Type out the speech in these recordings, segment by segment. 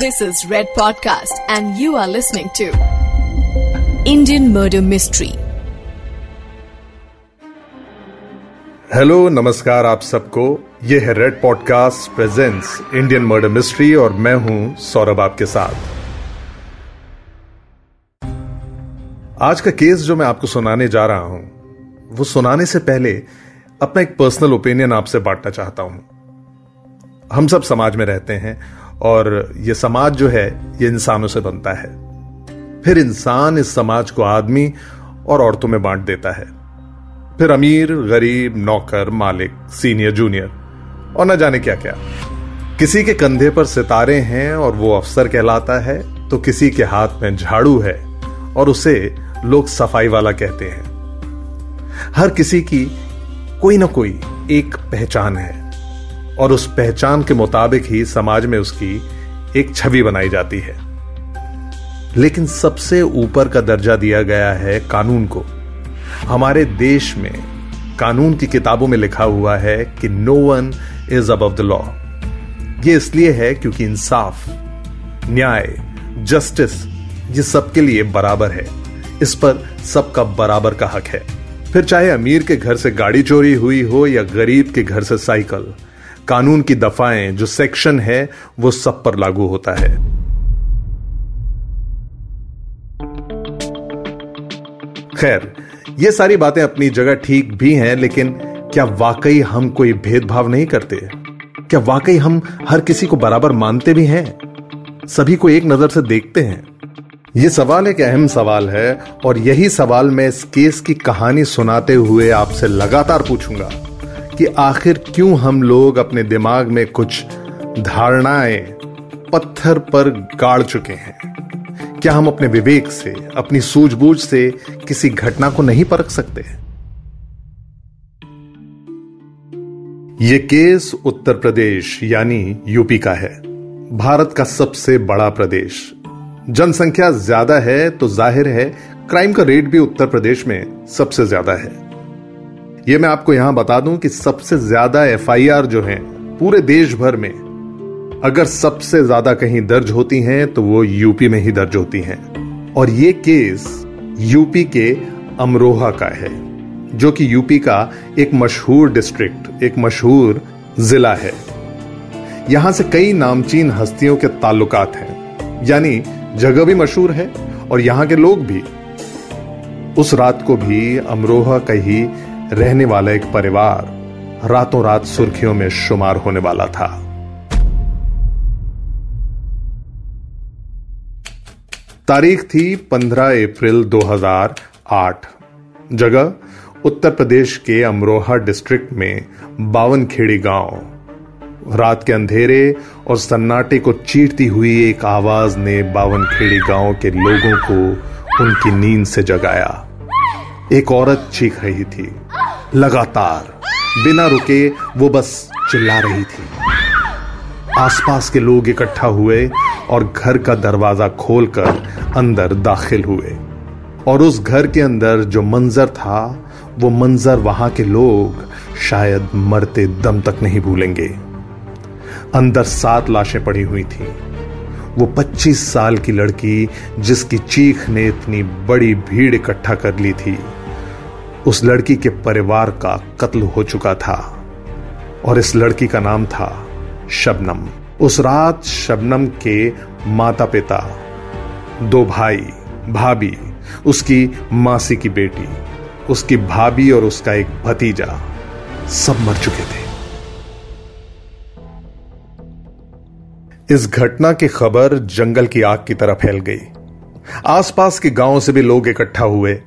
This is Red Podcast, and you are listening to Indian Murder Mystery. Hello नमस्कार आप सबको ये है Red Podcast presents Indian Murder Mystery और मैं हूँ सौरभ आपके साथ आज का केस जो मैं आपको सुनाने जा रहा हूँ वो सुनाने से पहले अपना एक पर्सनल ओपिनियन आपसे बांटना चाहता हूँ हम सब समाज में रहते हैं और ये समाज जो है, ये इंसानों से बनता है। फिर इंसान इस समाज को आदमी और औरतों में बांट देता है। फिर अमीर, गरीब, नौकर, मालिक, सीनियर, जूनियर और न जाने क्या क्या। किसी के कंधे पर सितारे हैं और वो अफसर कहलाता है तो किसी के हाथ में झाड़ू है और उसे लोग सफ़ाई वाला कहते हैं। हर किसी की कोई ना कोई एक पहचान है। और उस पहचान के मुताबिक ही समाज में उसकी एक छवि बनाई जाती है। लेकिन सबसे ऊपर का दर्जा दिया गया है कानून को। हमारे देश में कानून की किताबों में लिखा हुआ है कि no one is above the law यह इसलिए है क्योंकि इंसाफ, न्याय जस्टिस ये सबके लिए बराबर है। इस पर सबका बराबर का हक है। फिर चाहे अमीर के घर से गाड़ी चोरी हुई हो या गरीब के घर से साइकिल कानून की दफाएँ जो सेक्शन है, वो सब पर लागू होता है। खैर, ये सारी बातें अपनी जगह ठीक भी हैं, लेकिन क्या वाकई हम कोई भेदभाव नहीं करते? क्या वाकई हम हर किसी को बराबर मानते भी हैं? सभी को एक नज़र से देखते हैं। यह सवाल एक अहम सवाल है, और यही सवाल मैं इस केस की कहानी सुनाते हुए आपसे लगातार पूछूँगा। कि आखिर क्यों हम लोग अपने दिमाग में कुछ धारणाएँ पत्थर पर गाड़ चुके हैं? क्या हम अपने विवेक से, अपनी सूझबूझ से किसी घटना को नहीं परख सकते? यह केस उत्तर प्रदेश, यानी यूपी का है। भारत का सबसे बड़ा प्रदेश। जनसंख्या ज़्यादा है तो ज़ाहिर है, क्राइम का रेट भी उत्तर प्रदेश में सबसे ज़्यादा है। यह मैं आपको यहाँ बता दूँ कि सबसे ज़्यादा एफआईआर जो हैं, पूरे देश भर में, अगर सबसे ज़्यादा कहीं दर्ज होती हैं तो वो यूपी में ही दर्ज होती हैं। और ये केस यूपी के अमरोहा का है, जो कि यूपी का एक मशहूर डिस्ट्रिक्ट, एक मशहूर जिला है। यहाँ से कई नामचीन हस्तियों के ताल्लुकात हैं, यानी जगह भी मशहूर है और यहाँ के लोग भी। उस रात को भी अमरोहा का ही रहने वाला एक परिवार रातों रात सुर्खियों में शुमार होने वाला था। तारीख थी 15 अप्रैल 2008 जगह, उत्तर प्रदेश के अमरोहा डिस्ट्रिक्ट में बावनखेड़ी गाँव। रात के अंधेरे और सन्नाटे को चीरती हुई एक आवाज़ ने बावनखेड़ी गाँव के लोगों को उनकी नींद से जगाया। एक औरत चीख रही थी। लगातार। बिना रुके वो बस चिल्ला रही थी। आसपास के लोग इकट्ठा हुए और घर का दरवाज़ा खोलकर अंदर दाखिल हुए। और उस घर के अंदर जो मंजर था, वो मंजर वहाँ के लोग शायद मरते दम तक नहीं भूलेंगे। अंदर सात लाशें पड़ी हुई थी। वो 25 साल की लड़की जिसकी चीख ने इतनी बड़ी भीड़ इकट्ठा कर ली थी। उस लड़की के परिवार का कत्ल हो चुका था और इस लड़की का नाम था शबनम। उस रात शबनम के माता पिता दो भाई, भाभी, उसकी मासी की बेटी, उसकी भाभी और उसका एक भतीजा, सब मर चुके थे। इस घटना की खबर जंगल की आग की तरह फैल गई। आसपास के गाँव से भी लोग इकट्ठा हुए।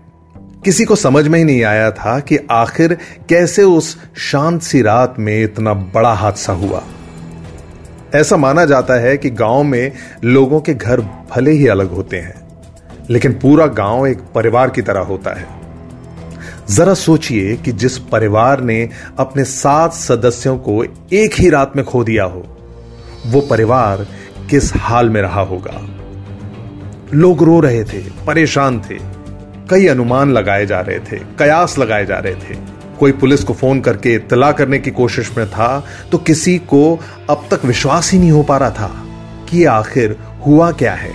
किसी को समझ में ही नहीं आया था कि आखिर कैसे उस शांत सी रात में इतना बड़ा हादसा हुआ। ऐसा माना जाता है कि गाँव में लोगों के घर भले ही अलग होते हैं, लेकिन पूरा गाँव एक परिवार की तरह होता है। जरा सोचिए कि जिस परिवार ने अपने सात सदस्यों को एक ही रात में खो दिया हो, वो परिवार किस हाल में रहा होगा? लोग रो रहे थे, परेशान थे। कई अनुमान लगाए जा रहे थे, कयास लगाए जा रहे थे। कोई पुलिस को फ़ोन करके इतला करने की कोशिश में था तो किसी को अब तक विश्वास ही नहीं हो पा रहा था कि आखिर हुआ क्या है।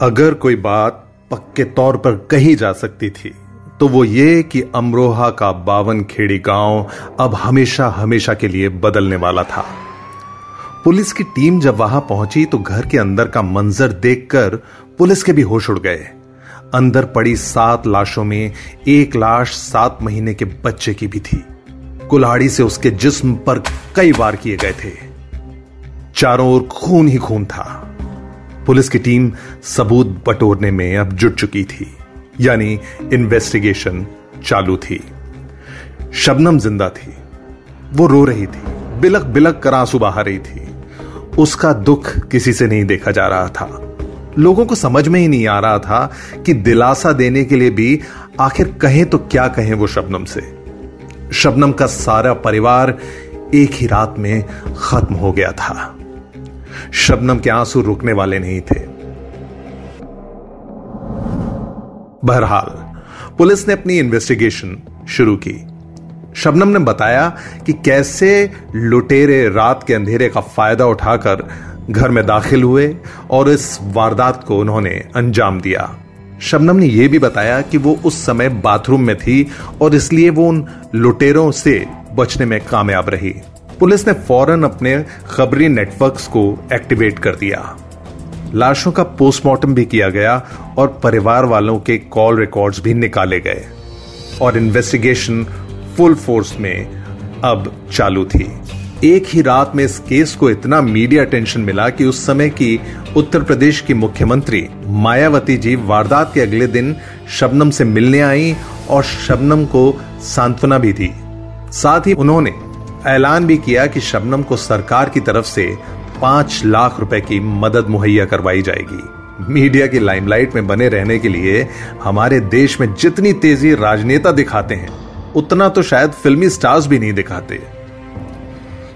अगर कोई बात पक्के तौर पर कही जा सकती थी तो वो ये कि अमरोहा का बावन खेड़ी गाँव अब हमेशा हमेशा के लिए बदलने वाला था। पुलिस की टीम जब वहाँ पहुँची तो घर के अंदर का मंजर देखकर पुलिस के भी होश उड़ गए। अंदर पड़ी सात लाशों में एक लाश सात महीने के बच्चे की भी थी। कुल्हाड़ी से उसके जिस्म पर कई बार किए गए थे। चारों ओर खून ही खून था। पुलिस की टीम सबूत बटोरने में अब जुट चुकी थी। यानी इन्वेस्टिगेशन चालू थी। शबनम ज़िंदा थी। वो रो रही थी। बिलक बिलक कर आँसू बहा रही थी। उसका दुख किसी से नहीं देखा जा रहा था। लोगों को समझ में ही नहीं आ रहा था कि दिलासा देने के लिए भी आखिर कहें तो क्या कहें वो शबनम से। शबनम का सारा परिवार एक ही रात में खत्म हो गया था। शबनम के आँसू रुकने वाले नहीं थे। बहरहाल, पुलिस ने अपनी इन्वेस्टिगेशन शुरू की। शबनम ने बताया कि कैसे लुटेरे रात के अंधेरे का फ़ायदा उठाकर घर में दाखिल हुए और इस वारदात को उन्होंने अंजाम दिया। शबनम ने यह भी बताया कि वो उस समय बाथरूम में थी और इसलिए वो उन लुटेरों से बचने में कामयाब रही। पुलिस ने फ़ौरन अपने खबरी नेटवर्क्स को एक्टिवेट कर दिया। लाशों का पोस्टमार्टम भी किया गया और परिवार वालों के कॉल रिकॉर्ड्स भी निकाले गए और इन्वेस्टिगेशन फुल फोर्स में अब चालू थी। एक ही रात में इस केस को इतना मीडिया अटेंशन मिला कि उस समय की उत्तर प्रदेश की मुख्यमंत्री मायावती जी वारदात के अगले दिन शबनम से मिलने आई और शबनम को सांत्वना भी दी। साथ ही उन्होंने ऐलान भी किया कि शबनम को सरकार की तरफ़ से पाँच लाख रुपए की मदद मुहैया करवाई जाएगी। मीडिया की लाइमलाइट में बने रहने के लिए हमारे देश में जितनी तेज़ी राजनेता दिखाते हैं उतना तो शायद फिल्मी स्टार्स भी नहीं दिखाते।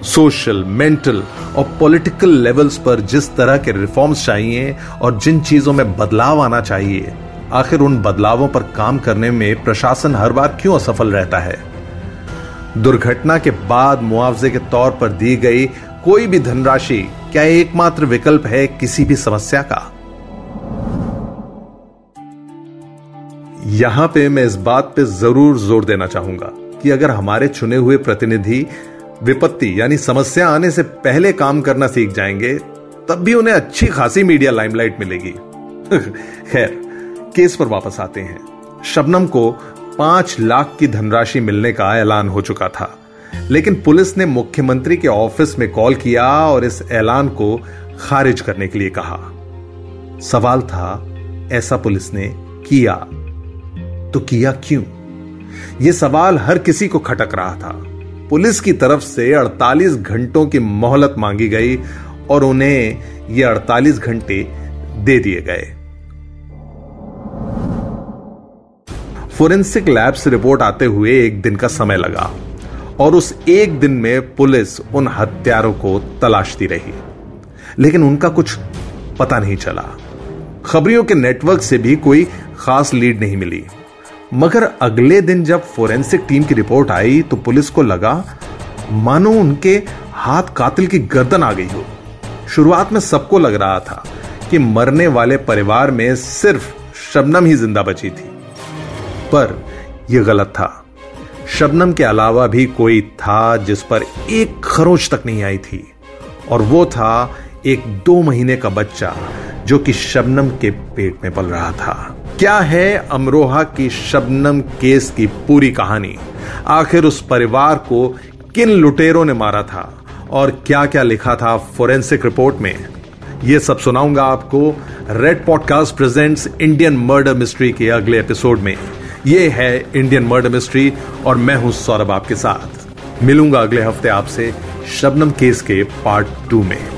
सोशल, मेंटल और पॉलिटिकल लेवल्स पर जिस तरह के रिफॉर्म्स चाहिए और जिन चीज़ों में बदलाव आना चाहिए, आखिर उन बदलावों पर काम करने में प्रशासन हर बार क्यों असफल रहता है? दुर्घटना के बाद मुआवजे के तौर पर दी गई कोई भी धनराशि क्या एकमात्र विकल्प है किसी भी समस्या का? यहाँ पे मैं इस बात पे ज़रूर ज़ोर देना चाहूँगा कि अगर हमारे चुने हुए प्रतिनिधि विपत्ति यानी समस्या आने से पहले काम करना सीख जाएँगे, तब भी उन्हें अच्छी खासी मीडिया लाइमलाइट मिलेगी। खैर, केस पर वापस आते हैं। शबनम को पाँच लाख की धनराशि मिलने का ऐलान हो चुका था, लेकिन पुलिस ने मुख्यमंत्री के ऑफ़िस में कॉल किया और इस ऐलान को खारिज करने के लिए कहा। सवाल था, ऐसा पुलिस ने किया। तो किया क्यों? यह सवाल हर किसी को खटक रहा था। पुलिस की तरफ़ से 48 घंटों की मोहलत मांगी गई और उन्हें ये 48 घंटे दे दिए गए। फोरेंसिक लैब से रिपोर्ट आते हुए एक दिन का समय लगा और उस एक दिन में पुलिस उन हत्यारों को तलाशती रही। लेकिन उनका कुछ पता नहीं चला। खबरियों के नेटवर्क से भी कोई खास लीड नहीं मिली। मगर अगले दिन जब फोरेंसिक टीम की रिपोर्ट आई तो पुलिस को लगा, मानो उनके हाथ कातिल की गर्दन आ गई हो। शुरुआत में सबको लग रहा था कि मरने वाले परिवार में सिर्फ़ शबनम ही ज़िंदा बची थी। पर यह गलत था। शबनम के अलावा भी कोई था जिस पर एक खरोच तक नहीं आई थी। और वो था एक दो महीने का बच्चा जो कि शबनम के पेट में पल रहा था। क्या है अमरोहा की शबनम केस की पूरी कहानी? आखिर उस परिवार को किन लुटेरों ने मारा था? और क्या क्या लिखा था फोरेंसिक रिपोर्ट में? यह सब सुनाऊँगा आपको Red Podcast presents Indian Murder Mystery के अगले एपिसोड में। यह है इंडियन मर्डर मिस्ट्री और मैं हूँ सौरभ आपके साथ। मिलूँगा अगले हफ़्ते आपसे शबनम केस के पार्ट टू में।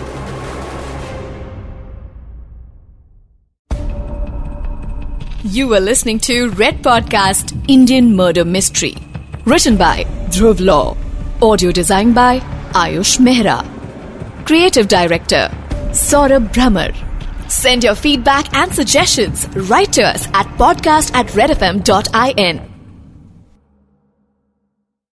You are listening to Red Podcast Indian Murder Mystery. Written by Dhruv Law. Audio designed by Ayush Mehra. Creative Director Saurabh Brahmer. Send your feedback and suggestions right to us at podcast at redfm.in.